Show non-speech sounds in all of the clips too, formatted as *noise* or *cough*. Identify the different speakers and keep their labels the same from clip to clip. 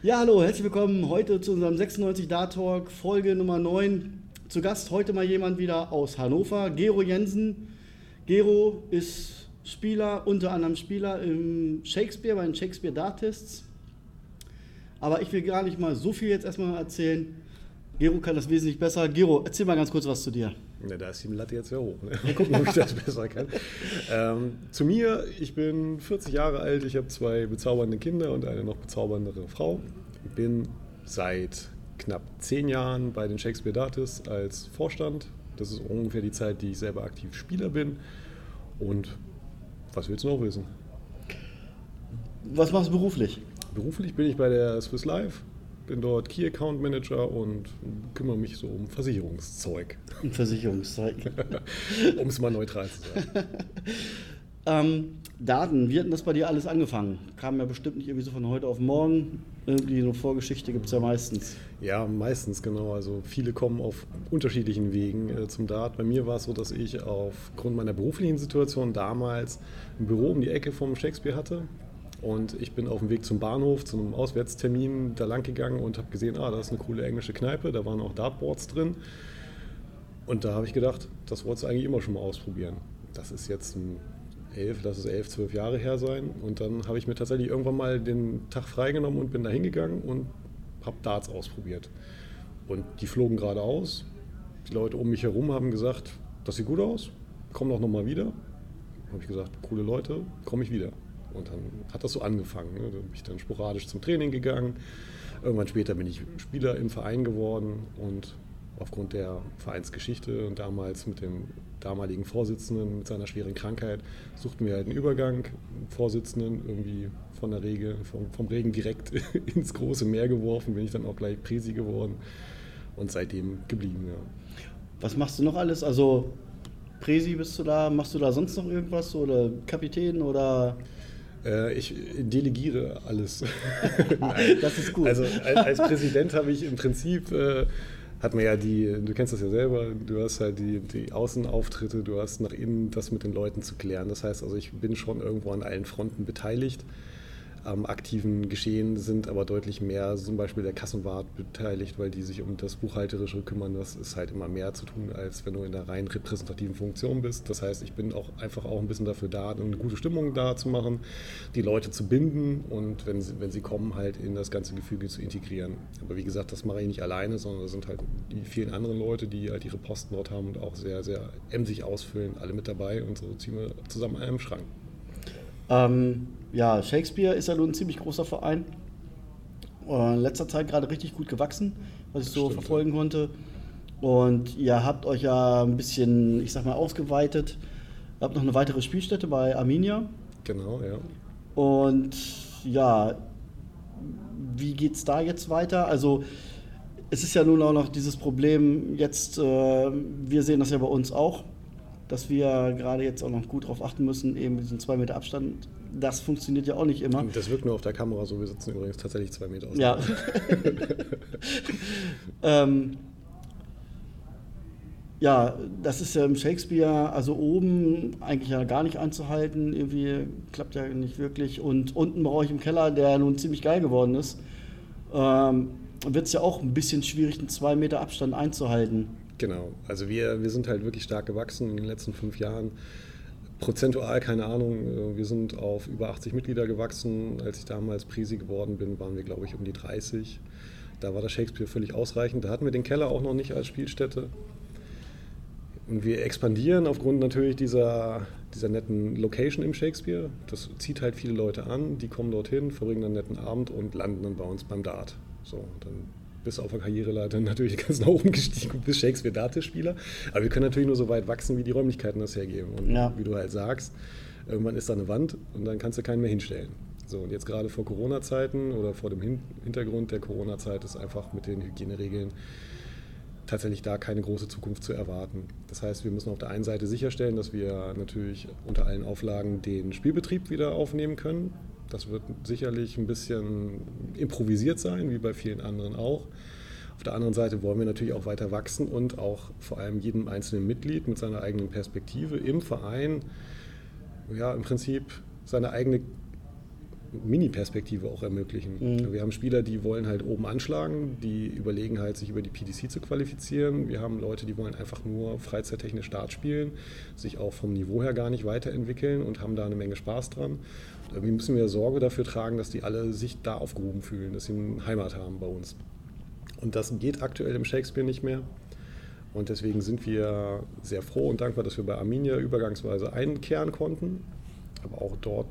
Speaker 1: Ja, hallo, herzlich willkommen heute zu unserem 96 Dart Talk, Folge Nummer 9. Zu Gast heute mal jemand wieder aus Hannover, Gero Jensen. Gero ist Spieler, unter anderem Spieler im Shakespeare, bei den Shakespeare Dart Tests. Aber ich will gar nicht mal so viel jetzt erstmal erzählen. Gero kann das wesentlich besser. Gero, erzähl mal ganz kurz was zu dir.
Speaker 2: Ja, da ist die Latte jetzt sehr hoch. Ne? Mal gucken, ob ich das besser kann. Ähm, zu mir, ich bin 40 Jahre alt, ich habe zwei bezaubernde Kinder und eine noch bezauberndere Frau. Bin seit knapp zehn Jahren bei den Shakespeare Datis als Vorstand. Das ist ungefähr die Zeit, die ich selber aktiv Spieler bin. Und was willst du noch wissen?
Speaker 1: Was machst du beruflich?
Speaker 2: Beruflich bin ich bei der Swiss Life bin dort Key Account Manager und kümmere mich so um Versicherungszeug.
Speaker 1: Um Versicherungszeug. *laughs*
Speaker 2: um es mal neutral zu sagen. *laughs*
Speaker 1: ähm, Daten, wie hat denn das bei dir alles angefangen? Kam ja bestimmt nicht irgendwie so von heute auf morgen. Irgendwie eine Vorgeschichte gibt es ja meistens.
Speaker 2: Ja, meistens, genau. Also viele kommen auf unterschiedlichen Wegen äh, zum Dart. Bei mir war es so, dass ich aufgrund meiner beruflichen Situation damals ein Büro um die Ecke vom Shakespeare hatte. Und ich bin auf dem Weg zum Bahnhof, zu einem Auswärtstermin da lang gegangen und habe gesehen, ah, da ist eine coole englische Kneipe, da waren auch Dartboards drin. Und da habe ich gedacht, das wolltest du eigentlich immer schon mal ausprobieren. Das ist jetzt ein elf, lass es elf, zwölf Jahre her sein. Und dann habe ich mir tatsächlich irgendwann mal den Tag freigenommen und bin da hingegangen und habe Darts ausprobiert. Und die flogen geradeaus. Die Leute um mich herum haben gesagt, das sieht gut aus, komm doch nochmal wieder. Habe ich gesagt, coole Leute, komme ich wieder. Und dann hat das so angefangen. Ne? Da bin ich dann sporadisch zum Training gegangen. Irgendwann später bin ich Spieler im Verein geworden und aufgrund der Vereinsgeschichte und damals mit dem damaligen Vorsitzenden mit seiner schweren Krankheit suchten wir halt einen Übergang. Vorsitzenden irgendwie von der Regel, vom, vom Regen direkt *laughs* ins große Meer geworfen, bin ich dann auch gleich Presi geworden und seitdem geblieben. Ja.
Speaker 1: Was machst du noch alles? Also Presi bist du da, machst du da sonst noch irgendwas oder Kapitän oder?
Speaker 2: Äh, ich delegiere alles. *laughs*
Speaker 1: das ist gut.
Speaker 2: Also als Präsident habe ich im Prinzip, äh, hat man ja die, du kennst das ja selber, du hast halt die, die Außenauftritte, du hast nach innen das mit den Leuten zu klären. Das heißt also, ich bin schon irgendwo an allen Fronten beteiligt am aktiven Geschehen sind aber deutlich mehr zum Beispiel der Kassenwart beteiligt, weil die sich um das Buchhalterische kümmern. Das ist halt immer mehr zu tun, als wenn du in der rein repräsentativen Funktion bist. Das heißt, ich bin auch einfach auch ein bisschen dafür da, eine gute Stimmung da zu machen, die Leute zu binden und wenn sie, wenn sie kommen, halt in das ganze Gefüge zu integrieren. Aber wie gesagt, das mache ich nicht alleine, sondern da sind halt die vielen anderen Leute, die halt ihre Posten dort haben und auch sehr, sehr emsig ausfüllen, alle mit dabei und so ziehen wir zusammen an einem Schrank.
Speaker 1: Ähm, ja, Shakespeare ist ja nun ein ziemlich großer Verein. Äh, in letzter Zeit gerade richtig gut gewachsen, was ich so Stimmt, verfolgen ja. konnte. Und ihr habt euch ja ein bisschen, ich sag mal, ausgeweitet. Ihr habt noch eine weitere Spielstätte bei Arminia.
Speaker 2: Genau, ja.
Speaker 1: Und ja, wie geht es da jetzt weiter? Also es ist ja nun auch noch dieses Problem jetzt, äh, wir sehen das ja bei uns auch, dass wir gerade jetzt auch noch gut darauf achten müssen, eben diesen zwei Meter Abstand. Das funktioniert ja auch nicht immer.
Speaker 2: Das wirkt nur auf der Kamera so. Wir sitzen übrigens tatsächlich zwei Meter aus.
Speaker 1: Ja. *laughs* ähm, ja, das ist ja im Shakespeare, also oben eigentlich ja gar nicht einzuhalten. Irgendwie klappt ja nicht wirklich. Und unten bei euch im Keller, der nun ziemlich geil geworden ist, ähm, wird es ja auch ein bisschen schwierig, einen zwei Meter Abstand einzuhalten.
Speaker 2: Genau, also wir, wir sind halt wirklich stark gewachsen in den letzten fünf Jahren. Prozentual, keine Ahnung, wir sind auf über 80 Mitglieder gewachsen. Als ich damals Prisi geworden bin, waren wir, glaube ich, um die 30. Da war das Shakespeare völlig ausreichend. Da hatten wir den Keller auch noch nicht als Spielstätte. Und wir expandieren aufgrund natürlich dieser, dieser netten Location im Shakespeare. Das zieht halt viele Leute an, die kommen dorthin, verbringen einen netten Abend und landen dann bei uns beim Dart. So, dann bis auf der Karriereleiter *laughs* natürlich ganz nach oben gestiegen bis Shakespeare Date-Spieler. Aber wir können natürlich nur so weit wachsen, wie die Räumlichkeiten das hergeben. Und ja. wie du halt sagst, irgendwann ist da eine Wand und dann kannst du keinen mehr hinstellen. So, und jetzt gerade vor Corona-Zeiten oder vor dem Hintergrund der Corona-Zeit ist einfach mit den Hygieneregeln tatsächlich da keine große Zukunft zu erwarten. Das heißt, wir müssen auf der einen Seite sicherstellen, dass wir natürlich unter allen Auflagen den Spielbetrieb wieder aufnehmen können. Das wird sicherlich ein bisschen improvisiert sein, wie bei vielen anderen auch. Auf der anderen Seite wollen wir natürlich auch weiter wachsen und auch vor allem jedem einzelnen Mitglied mit seiner eigenen Perspektive im Verein ja im Prinzip seine eigene Mini-Perspektive auch ermöglichen.
Speaker 1: Mhm.
Speaker 2: Wir haben Spieler, die wollen halt oben anschlagen, die überlegen halt, sich über die PDC zu qualifizieren. Wir haben Leute, die wollen einfach nur freizeittechnisch Start spielen, sich auch vom Niveau her gar nicht weiterentwickeln und haben da eine Menge Spaß dran. Irgendwie müssen wir Sorge dafür tragen, dass die alle sich da aufgehoben fühlen, dass sie eine Heimat haben bei uns. Und das geht aktuell im Shakespeare nicht mehr. Und deswegen sind wir sehr froh und dankbar, dass wir bei Arminia übergangsweise einkehren konnten. Aber auch dort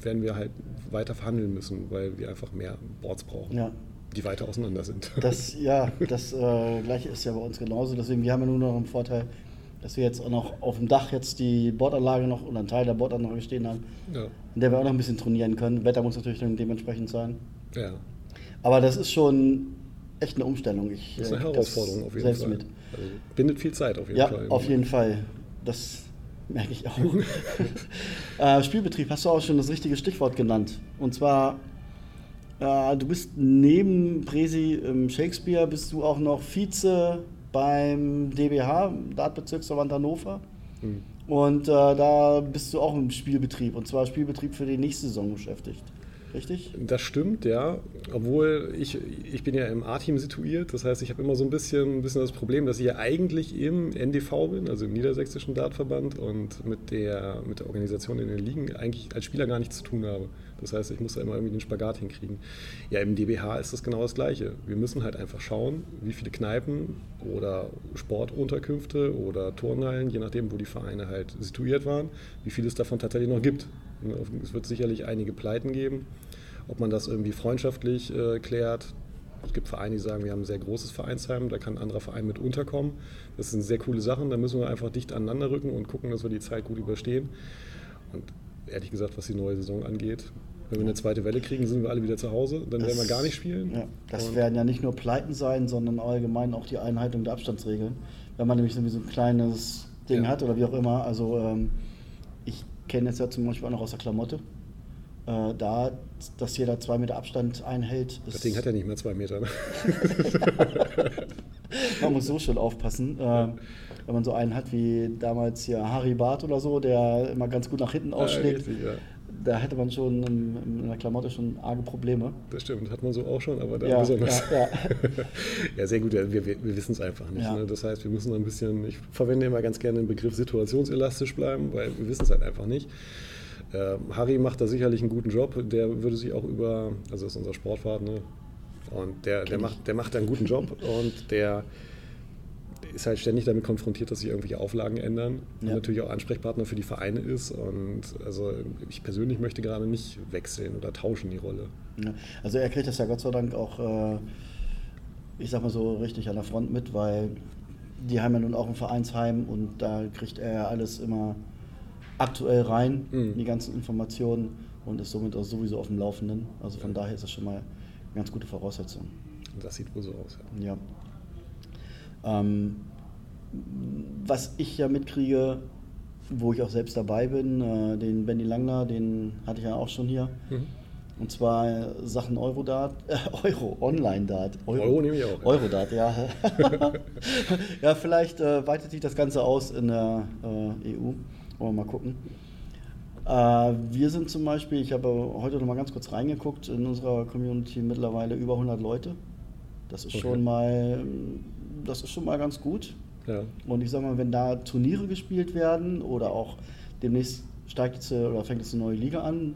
Speaker 2: werden wir halt weiter verhandeln müssen, weil wir einfach mehr Boards brauchen,
Speaker 1: Ja.
Speaker 2: die weiter auseinander sind.
Speaker 1: Das, *laughs* ja, das äh, gleiche ist ja bei uns genauso. Deswegen, wir haben ja nur noch einen Vorteil, dass wir jetzt auch noch auf dem Dach jetzt die Bordanlage noch oder einen Teil der Bordanlage stehen haben,
Speaker 2: ja.
Speaker 1: in der wir auch noch ein bisschen trainieren können. Wetter muss natürlich dann dementsprechend sein.
Speaker 2: ja,
Speaker 1: Aber das ist schon echt eine Umstellung. Ich,
Speaker 2: das ist eine
Speaker 1: äh,
Speaker 2: Herausforderung auf jeden
Speaker 1: selbst
Speaker 2: Fall.
Speaker 1: mit.
Speaker 2: Also bindet viel Zeit auf jeden
Speaker 1: Ja,
Speaker 2: Fall.
Speaker 1: auf jeden Fall. Das merke ich auch. *laughs* äh, Spielbetrieb hast du auch schon das richtige Stichwort genannt. Und zwar, äh, du bist neben Presi im Shakespeare, bist du auch noch Vize beim DBH, Dartbezirksverband Hannover.
Speaker 2: Hm.
Speaker 1: Und äh, da bist du auch im Spielbetrieb, und zwar Spielbetrieb für die nächste Saison beschäftigt. Richtig?
Speaker 2: Das stimmt, ja. Obwohl ich, ich bin ja im A-Team situiert. Das heißt, ich habe immer so ein bisschen, ein bisschen das Problem, dass ich ja eigentlich im NDV bin, also im Niedersächsischen Dartverband und mit der, mit der Organisation in den Ligen eigentlich als Spieler gar nichts zu tun habe. Das heißt, ich muss da immer irgendwie den Spagat hinkriegen. Ja, im DBH ist das genau das Gleiche. Wir müssen halt einfach schauen, wie viele Kneipen oder Sportunterkünfte oder Turnhallen, je nachdem, wo die Vereine halt situiert waren, wie viel es davon tatsächlich noch gibt. Es wird sicherlich einige Pleiten geben. Ob man das irgendwie freundschaftlich äh, klärt. Es gibt Vereine, die sagen, wir haben ein sehr großes Vereinsheim, da kann ein anderer Verein mit unterkommen. Das sind sehr coole Sachen, da müssen wir einfach dicht aneinander rücken und gucken, dass wir die Zeit gut überstehen. Und ehrlich gesagt, was die neue Saison angeht, wenn wir eine zweite Welle kriegen, sind wir alle wieder zu Hause, dann werden wir gar nicht spielen.
Speaker 1: Ja, das
Speaker 2: Und-
Speaker 1: werden ja nicht nur Pleiten sein, sondern allgemein auch die Einhaltung der Abstandsregeln. Wenn man nämlich so ein kleines Ding
Speaker 2: Ja.
Speaker 1: hat oder wie auch immer. Also ähm, ich kenne es ja zum Beispiel auch noch aus der Klamotte. Äh, da, dass jeder zwei Meter Abstand einhält,
Speaker 2: Das Ding hat ja nicht mehr zwei Meter. Ne? *laughs*
Speaker 1: man muss so schon aufpassen. Äh, wenn man so einen hat wie damals hier Harry Barth oder so, der immer ganz gut nach hinten ausschlägt,
Speaker 2: Ja, richtig.
Speaker 1: Da hätte man schon in, in der Klamotte schon arge Probleme.
Speaker 2: Das stimmt, hat man so auch schon, aber da
Speaker 1: Ja,
Speaker 2: besonders.
Speaker 1: ja, ja. *laughs*
Speaker 2: Ja, sehr gut. Wir, wir, wir wissen es einfach nicht. Ne? Das heißt, wir müssen ein bisschen, ich verwende immer ganz gerne den Begriff situationselastisch bleiben, weil wir wissen es halt einfach nicht. Ähm, Harry macht da sicherlich einen guten Job. Der würde sich auch über, also das ist unser Sportfahrt, ne? und der, der, macht, der macht da einen guten Job *laughs* und der ist halt ständig damit konfrontiert, dass sich irgendwelche Auflagen ändern und
Speaker 1: Ja.
Speaker 2: natürlich auch Ansprechpartner für die Vereine ist. Und also ich persönlich möchte gerade nicht wechseln oder tauschen die Rolle.
Speaker 1: Ja, Also er kriegt das ja Gott sei Dank auch, äh, ich sag mal so, richtig an der Front mit, weil die haben ja nun auch ein Vereinsheim und da kriegt er ja alles immer aktuell rein,
Speaker 2: Mhm.
Speaker 1: die ganzen Informationen und ist somit auch sowieso auf dem Laufenden. Also von daher ist das schon mal eine ganz gute Voraussetzung.
Speaker 2: Und das sieht wohl so aus. Ja.
Speaker 1: Ja. Ähm, was ich ja mitkriege, wo ich auch selbst dabei bin, äh, den Benny Langner, den hatte ich ja auch schon hier.
Speaker 2: Mhm.
Speaker 1: Und zwar äh, Sachen Eurodart, *laughs* äh, Euro, Online-Dart.
Speaker 2: Euro nehme ich auch, ja.
Speaker 1: Eurodart, ja. *laughs* ja, vielleicht äh, weitet sich das Ganze aus in der äh, EU. Wollen wir mal gucken. Äh, wir sind zum Beispiel, ich habe heute noch mal ganz kurz reingeguckt, in unserer Community mittlerweile über 100 Leute. Das ist
Speaker 2: Okay.
Speaker 1: schon mal, das ist schon mal ganz gut.
Speaker 2: Ja.
Speaker 1: Und ich sag mal, wenn da Turniere gespielt werden oder auch demnächst steigt jetzt äh, oder fängt jetzt eine neue Liga an.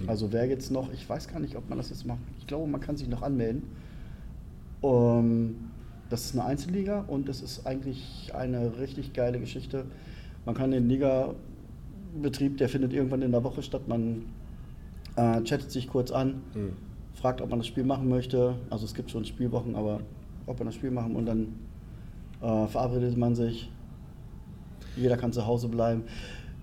Speaker 2: Mhm.
Speaker 1: Also wer jetzt noch, ich weiß gar nicht, ob man das jetzt macht. Ich glaube, man kann sich noch anmelden. Ähm, das ist eine Einzelliga und das ist eigentlich eine richtig geile Geschichte. Man kann den Liga-Betrieb, der findet irgendwann in der Woche statt. Man äh, chattet sich kurz an,
Speaker 2: Mhm.
Speaker 1: fragt, ob man das Spiel machen möchte. Also es gibt schon Spielwochen, aber ob man das Spiel machen und dann äh, verabredet man sich. Jeder kann zu Hause bleiben.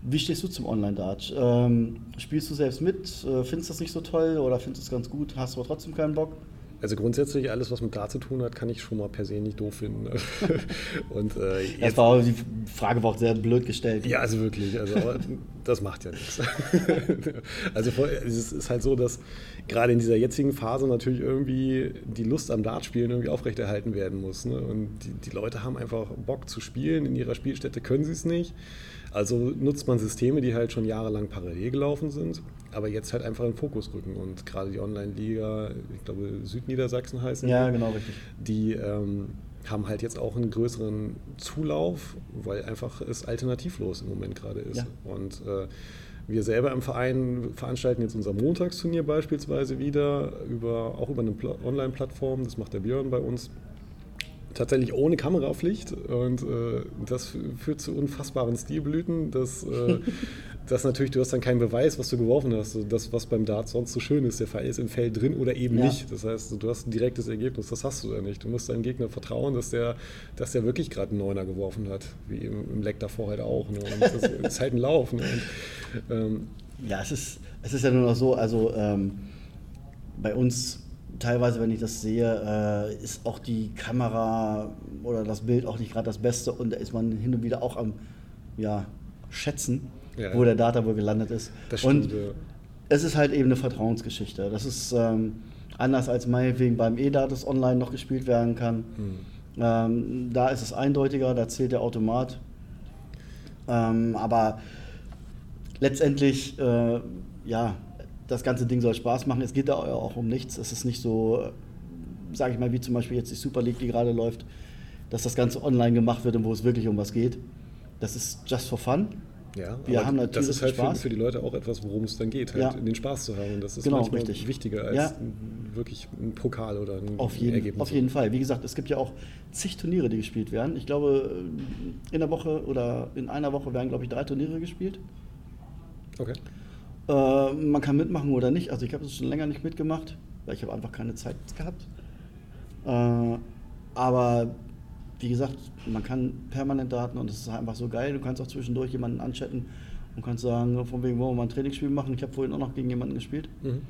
Speaker 1: Wie stehst du zum Online-Dart? Ähm, spielst du selbst mit? Äh, findest du das nicht so toll oder findest du es ganz gut? Hast du aber trotzdem keinen Bock?
Speaker 2: Also grundsätzlich alles, was mit Dart zu tun hat, kann ich schon mal per se nicht doof finden. *laughs* Und äh,
Speaker 1: Das
Speaker 2: jetzt,
Speaker 1: war, die Frage war auch sehr blöd gestellt.
Speaker 2: ja, also wirklich, also das macht ja nichts. *laughs* Also es ist halt so, dass gerade in dieser jetzigen Phase natürlich irgendwie die Lust am Dartspielen irgendwie aufrechterhalten werden muss. Ne? Und die, die Leute haben einfach Bock zu spielen, in ihrer Spielstätte können sie es nicht. Also nutzt man Systeme, die halt schon jahrelang parallel gelaufen sind. aber jetzt halt einfach in den Fokus rücken. Und gerade die Online-Liga, ich glaube Südniedersachsen heißen
Speaker 1: Ja, die, genau, richtig.
Speaker 2: Die ähm, haben halt jetzt auch einen größeren Zulauf, weil einfach es alternativlos im Moment gerade ist. Ja. Und äh, wir selber im Verein veranstalten jetzt unser Montagsturnier beispielsweise wieder, über, auch über eine Online-Plattform. Das macht der Björn bei uns tatsächlich ohne Kamerapflicht und äh, das führt zu unfassbaren Stilblüten. Das, äh, *laughs* das natürlich, du hast dann keinen Beweis, was du geworfen hast. Das, was beim Dart sonst so schön ist, der Fall ist im Feld drin oder eben ja. nicht. Das heißt, du hast ein direktes Ergebnis, das hast du da nicht. Du musst deinem Gegner vertrauen, dass der, dass der wirklich gerade einen Neuner geworfen hat, wie im, im Leck davor halt auch. Ne? Und das *laughs* ist halt ein Lauf. Ne? Und,
Speaker 1: ähm, ja, es ist, es ist ja nur noch so, also ähm, bei uns teilweise, wenn ich das sehe, äh, ist auch die Kamera oder das Bild auch nicht gerade das Beste und da ist man hin und wieder auch am ja, Schätzen, ja, wo der Data wohl gelandet ist.
Speaker 2: Das stimmt,
Speaker 1: und es ist halt eben eine Vertrauensgeschichte. Das ist ähm, anders als meinetwegen beim E-Datus online noch gespielt werden kann. Hm. Ähm, da ist es eindeutiger, da zählt der Automat. Ähm, aber letztendlich, äh, ja, das ganze Ding soll Spaß machen. Es geht da auch um nichts. Es ist nicht so, sage ich mal, wie zum Beispiel jetzt die Super League, die gerade läuft, dass das Ganze online gemacht wird und wo es wirklich um was geht. Das ist just for fun.
Speaker 2: Ja, wir haben natürlich das ist halt Spaß. Für, die Leute auch etwas, worum es dann geht, halt ja. den Spaß zu haben. Und das ist
Speaker 1: genau, manchmal richtig.
Speaker 2: wichtiger als ja. wirklich ein Pokal oder ein
Speaker 1: auf jeden,
Speaker 2: Ergebnis.
Speaker 1: Auf jeden Fall. Wie gesagt, es gibt ja auch zig Turniere, die gespielt werden. Ich glaube, in der Woche oder in einer Woche werden, glaube ich, drei Turniere gespielt.
Speaker 2: Okay.
Speaker 1: Äh, man kann mitmachen oder nicht. Also ich habe es schon länger nicht mitgemacht, weil ich habe einfach keine Zeit gehabt. Äh, aber wie gesagt, man kann permanent Daten und es ist einfach so geil. Du kannst auch zwischendurch jemanden anchatten und kannst sagen, von wegen wollen wir mal ein Trainingsspiel machen. Ich habe vorhin auch noch gegen jemanden gespielt. Mhm.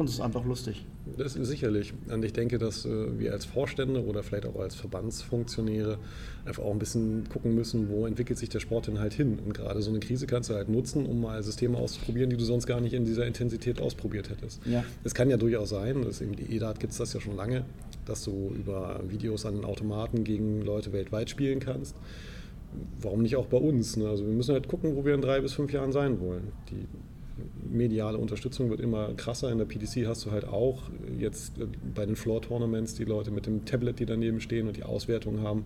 Speaker 1: Und es ist einfach lustig.
Speaker 2: Das ist sicherlich. Und ich denke, dass äh, wir als Vorstände oder vielleicht auch als Verbandsfunktionäre einfach auch ein bisschen gucken müssen, wo entwickelt sich der Sport denn halt hin. Und gerade so eine Krise kannst du halt nutzen, um mal Systeme auszuprobieren, die du sonst gar nicht in dieser Intensität ausprobiert hättest.
Speaker 1: Ja.
Speaker 2: Es kann ja durchaus sein, dass eben die EDAT gibt es das ja schon lange, dass du über Videos an Automaten gegen Leute weltweit spielen kannst warum nicht auch bei uns? Ne? Also wir müssen halt gucken, wo wir in drei bis fünf Jahren sein wollen. Die mediale Unterstützung wird immer krasser. In der PDC hast du halt auch jetzt äh, bei den Floor-Tournaments die Leute mit dem Tablet, die daneben stehen und die Auswertung haben.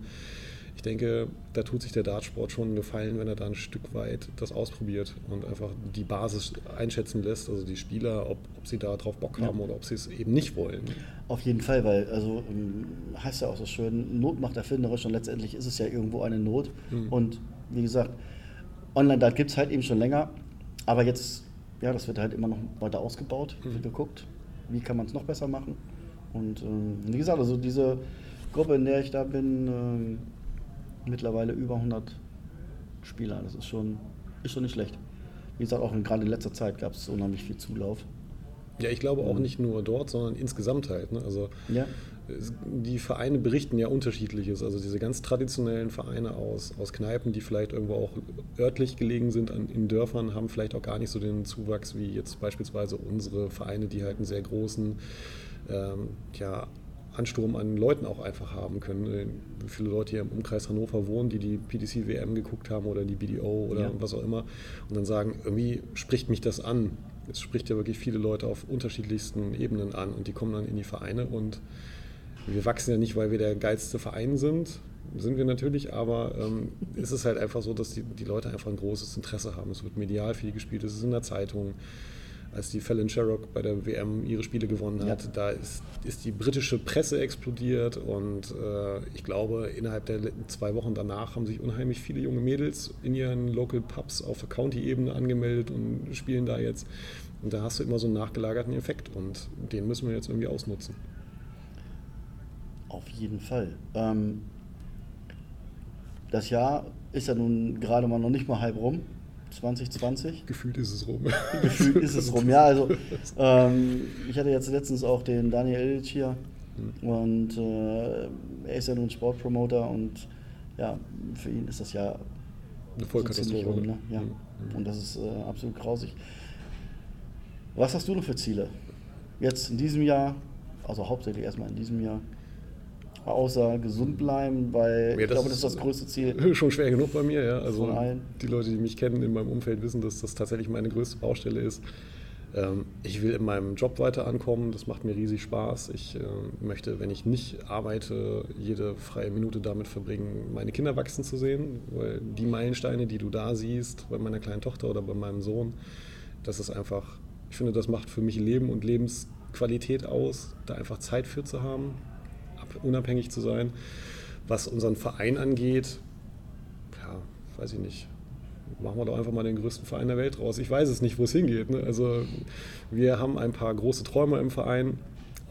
Speaker 2: Ich denke, da tut sich der Dartsport schon einen Gefallen, wenn er da ein Stück weit das ausprobiert und einfach die Basis einschätzen lässt, also die Spieler, ob, ob sie da drauf Bock haben ja. oder ob sie es eben nicht wollen.
Speaker 1: Auf jeden Fall, weil, also ähm, heißt ja auch so schön, Not macht erfinderisch und letztendlich ist es ja irgendwo eine Not. Mhm. Und wie gesagt, Online-Dart gibt es halt eben schon länger, aber jetzt ja, das wird halt immer noch weiter ausgebaut, mhm. wird geguckt, wie kann man es noch besser machen. Und ähm, wie gesagt, also diese Gruppe, in der ich da bin, ähm, mittlerweile über 100 Spieler. Das ist schon, ist schon nicht schlecht. Wie gesagt, auch gerade in letzter Zeit gab es unheimlich viel Zulauf.
Speaker 2: Ja, ich glaube auch nicht nur dort, sondern insgesamt halt. Ne? Also
Speaker 1: ja.
Speaker 2: Die Vereine berichten ja unterschiedliches. Also diese ganz traditionellen Vereine aus, aus Kneipen, die vielleicht irgendwo auch örtlich gelegen sind an, in Dörfern, haben vielleicht auch gar nicht so den Zuwachs wie jetzt beispielsweise unsere Vereine, die halt einen sehr großen ähm, ja, Ansturm an Leuten auch einfach haben können. Äh, wie viele Leute hier im Umkreis Hannover wohnen, die die PDC WM geguckt haben oder die BDO oder ja. was auch immer und dann sagen, irgendwie spricht mich das an. Es spricht ja wirklich viele Leute auf unterschiedlichsten Ebenen an und die kommen dann in die Vereine und wir wachsen ja nicht, weil wir der geilste Verein sind, sind wir natürlich, aber ähm, *laughs* ist es halt einfach so, dass die, die Leute einfach ein großes Interesse haben. Es wird medial viel gespielt, es ist in der Zeitung als die Fallon Sherrock bei der WM ihre Spiele gewonnen hat, ja. da ist, ist, die britische Presse explodiert und äh, ich glaube, innerhalb der zwei Wochen danach haben sich unheimlich viele junge Mädels in ihren Local Pubs auf der County-Ebene angemeldet und spielen da jetzt. Und da hast du immer so einen nachgelagerten Effekt und den müssen wir jetzt irgendwie ausnutzen.
Speaker 1: Auf jeden Fall. Ähm, das Jahr ist ja nun gerade mal noch nicht mal halb rum. 2020.
Speaker 2: Gefühlt ist es rum. *laughs*
Speaker 1: Gefühlt ist es rum, ja. Also, ähm, ich hatte jetzt letztens auch den Daniel Illich hier mhm. und äh, er ist ja nun Sportpromoter und ja, für ihn ist das ja
Speaker 2: eine Vollkatastrophe.
Speaker 1: Rum, ne? ja. Mhm. Und das ist äh, absolut grausig. Was hast du noch für Ziele? Jetzt in diesem Jahr, also hauptsächlich erstmal in diesem Jahr außer gesund bleiben, weil ja, ich glaube, das ist das größte Ziel. *laughs*
Speaker 2: Schon schwer genug bei mir, ja. Also die Leute, die mich kennen in meinem Umfeld, wissen, dass das tatsächlich meine größte Baustelle ist. Ähm, ich will in meinem Job weiter ankommen, das macht mir riesig Spaß. Ich äh, möchte, wenn ich nicht arbeite, jede freie Minute damit verbringen, meine Kinder wachsen zu sehen, weil die Meilensteine, die du da siehst, bei meiner kleinen Tochter oder bei meinem Sohn, das ist einfach, ich finde, das macht für mich Leben und Lebensqualität aus, da einfach Zeit für zu haben, unabhängig zu sein. Was unseren Verein angeht, ja, weiß ich nicht machen wir doch einfach mal den größten Verein der Welt raus. Ich weiß es nicht, wo es hingeht. Ne? Also wir haben ein paar große Träume im Verein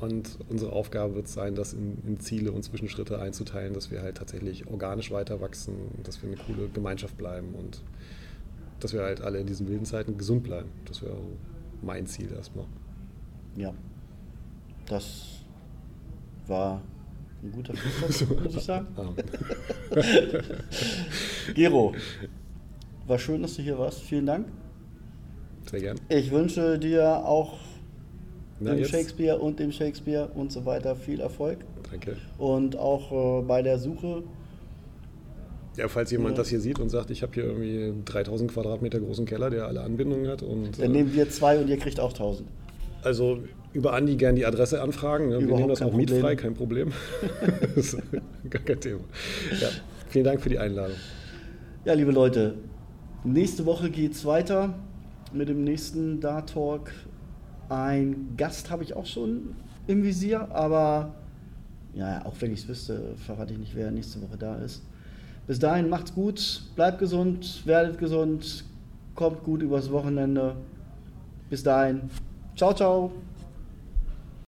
Speaker 2: und unsere Aufgabe wird sein, das in, in, Ziele und Zwischenschritte einzuteilen, dass wir halt tatsächlich organisch weiter wachsen, dass wir eine coole Gemeinschaft bleiben und dass wir halt alle in diesen wilden Zeiten gesund bleiben. Das wäre mein Ziel erstmal.
Speaker 1: Ja, das war ein guter Schlusswort, *laughs* muss ich sagen. *laughs* Gero, war schön, dass du hier warst. Vielen Dank.
Speaker 2: Sehr gern.
Speaker 1: Ich wünsche dir auch Na, dem jetzt? Shakespeare und dem Shakespeare und so weiter viel Erfolg.
Speaker 2: Danke.
Speaker 1: Und auch äh, bei der Suche.
Speaker 2: Ja, falls jemand ja. das hier sieht und sagt, ich habe hier irgendwie 3000 Quadratmeter großen Keller, der alle Anbindungen hat. Und,
Speaker 1: Dann äh, nehmen wir zwei und ihr kriegt auch 1000.
Speaker 2: Also über Andi gerne die Adresse anfragen. Ne? Wir nehmen das auch Problem. mietfrei, kein Problem. *laughs* gar kein Thema. Ja, vielen Dank für die Einladung.
Speaker 1: Ja, liebe Leute, Nächste Woche geht es weiter mit dem nächsten Dart Talk. Ein Gast habe ich auch schon im Visier, aber ja, auch wenn ich es wüsste, verrate ich nicht, wer nächste Woche da ist. Bis dahin macht's gut, bleibt gesund, werdet gesund, kommt gut übers Wochenende. Bis dahin, Ciao